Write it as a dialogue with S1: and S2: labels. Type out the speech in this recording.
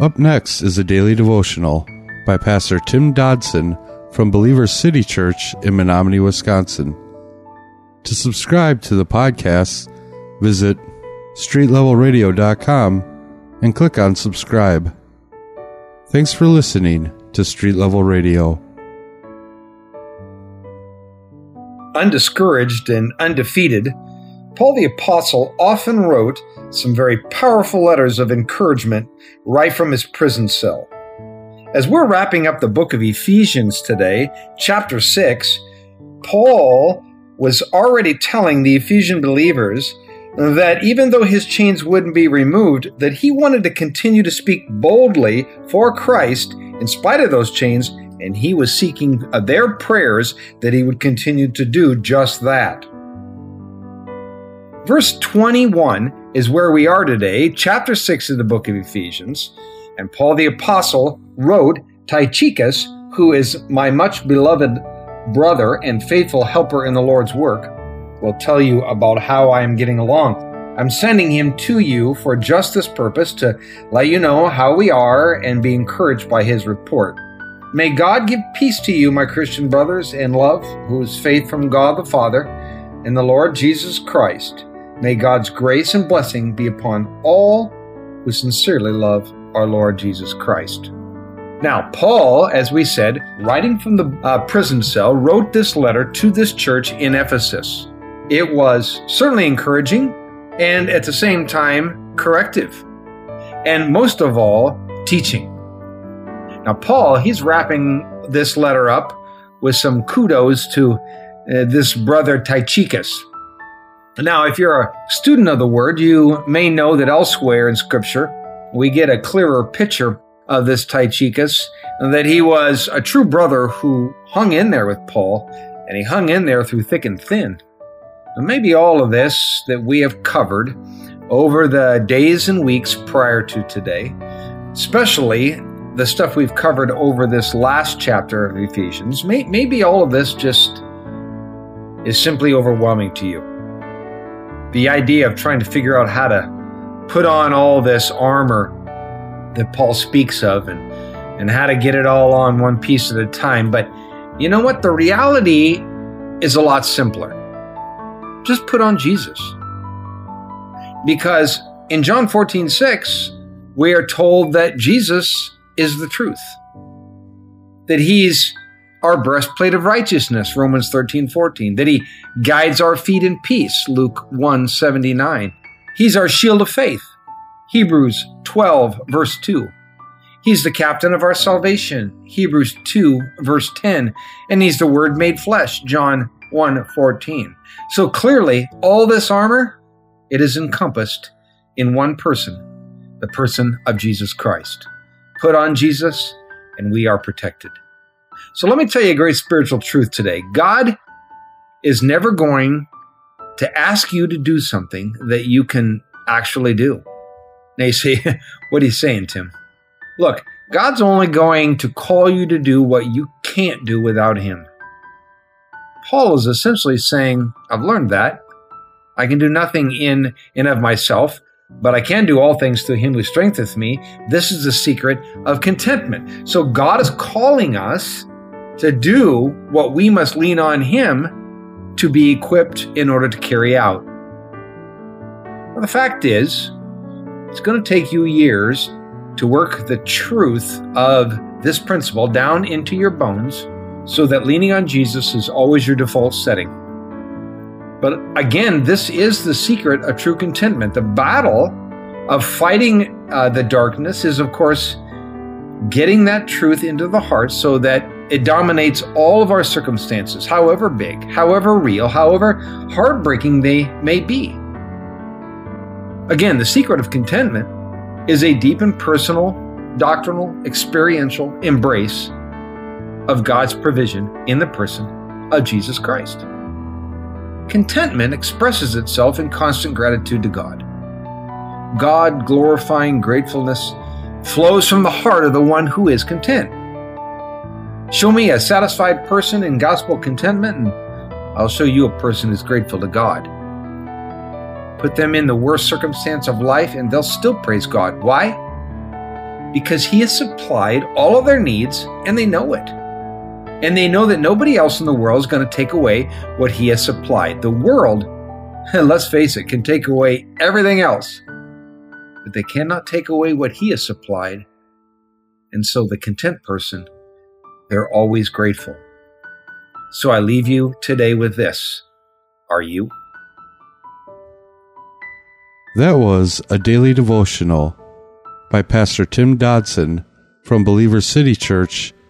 S1: Up next is a daily devotional by Pastor Tim Dodson from Believers City Church in Menomonie, Wisconsin. To subscribe to the podcast, visit streetlevelradio.com and click on subscribe. Thanks for listening to Street Level Radio.
S2: Undiscouraged and undefeated, Paul the Apostle often wrote some very powerful letters of encouragement right from his prison cell. As we're wrapping up the book of Ephesians today, chapter 6, Paul was already telling the Ephesian believers that even though his chains wouldn't be removed, that he wanted to continue to speak boldly for Christ in spite of those chains, and he was seeking uh, their prayers that he would continue to do just that. Verse 21 is where we are today, chapter 6 of the book of Ephesians. And Paul the Apostle wrote, Tychicus, who is my much beloved brother and faithful helper in the Lord's work, will tell you about how I am getting along. I'm sending him to you for just this purpose to let you know how we are and be encouraged by his report. May God give peace to you, my Christian brothers, and love, whose faith from God the Father and the Lord Jesus Christ. May God's grace and blessing be upon all who sincerely love our Lord Jesus Christ. Now, Paul, as we said, writing from the uh, prison cell, wrote this letter to this church in Ephesus. It was certainly encouraging and at the same time corrective, and most of all, teaching. Now, Paul, he's wrapping this letter up with some kudos to uh, this brother Tychicus. Now, if you're a student of the word, you may know that elsewhere in Scripture, we get a clearer picture of this Tychicus, that he was a true brother who hung in there with Paul, and he hung in there through thick and thin. And maybe all of this that we have covered over the days and weeks prior to today, especially the stuff we've covered over this last chapter of Ephesians, may, maybe all of this just is simply overwhelming to you the idea of trying to figure out how to put on all this armor that Paul speaks of and, and how to get it all on one piece at a time. But you know what? The reality is a lot simpler. Just put on Jesus. Because in John 14, 6, we are told that Jesus is the truth, that he's our breastplate of righteousness, Romans 13, 14, that he guides our feet in peace, Luke 1, 79. He's our shield of faith, Hebrews 12, verse 2. He's the captain of our salvation, Hebrews 2, verse 10. And he's the word made flesh, John 1, 14. So clearly, all this armor, it is encompassed in one person, the person of Jesus Christ. Put on Jesus, and we are protected. So let me tell you a great spiritual truth today. God is never going to ask you to do something that you can actually do. Now you say, what are you saying, Tim? Look, God's only going to call you to do what you can't do without Him. Paul is essentially saying, I've learned that. I can do nothing in and of myself, but I can do all things through him who strengtheneth me. This is the secret of contentment. So God is calling us to do what we must lean on Him to be equipped in order to carry out. Well, the fact is, it's going to take you years to work the truth of this principle down into your bones so that leaning on Jesus is always your default setting. But again, this is the secret of true contentment. The battle of fighting uh, the darkness is, of course, getting that truth into the heart so that it dominates all of our circumstances, however big, however real, however heartbreaking they may be. Again, the secret of contentment is a deep and personal, doctrinal, experiential embrace of God's provision in the person of Jesus Christ. Contentment expresses itself in constant gratitude to God. God glorifying gratefulness flows from the heart of the one who is content. Show me a satisfied person in gospel contentment, and I'll show you a person who's grateful to God. Put them in the worst circumstance of life, and they'll still praise God. Why? because He has supplied all of their needs and they know it. And they know that nobody else in the world is going to take away what He has supplied. The world, let's face it, can take away everything else, but they cannot take away what He has supplied. And so the content person, they're always grateful. So I leave you today with this. Are you?
S1: That was a daily devotional by Pastor Tim Dodson from Believers City Church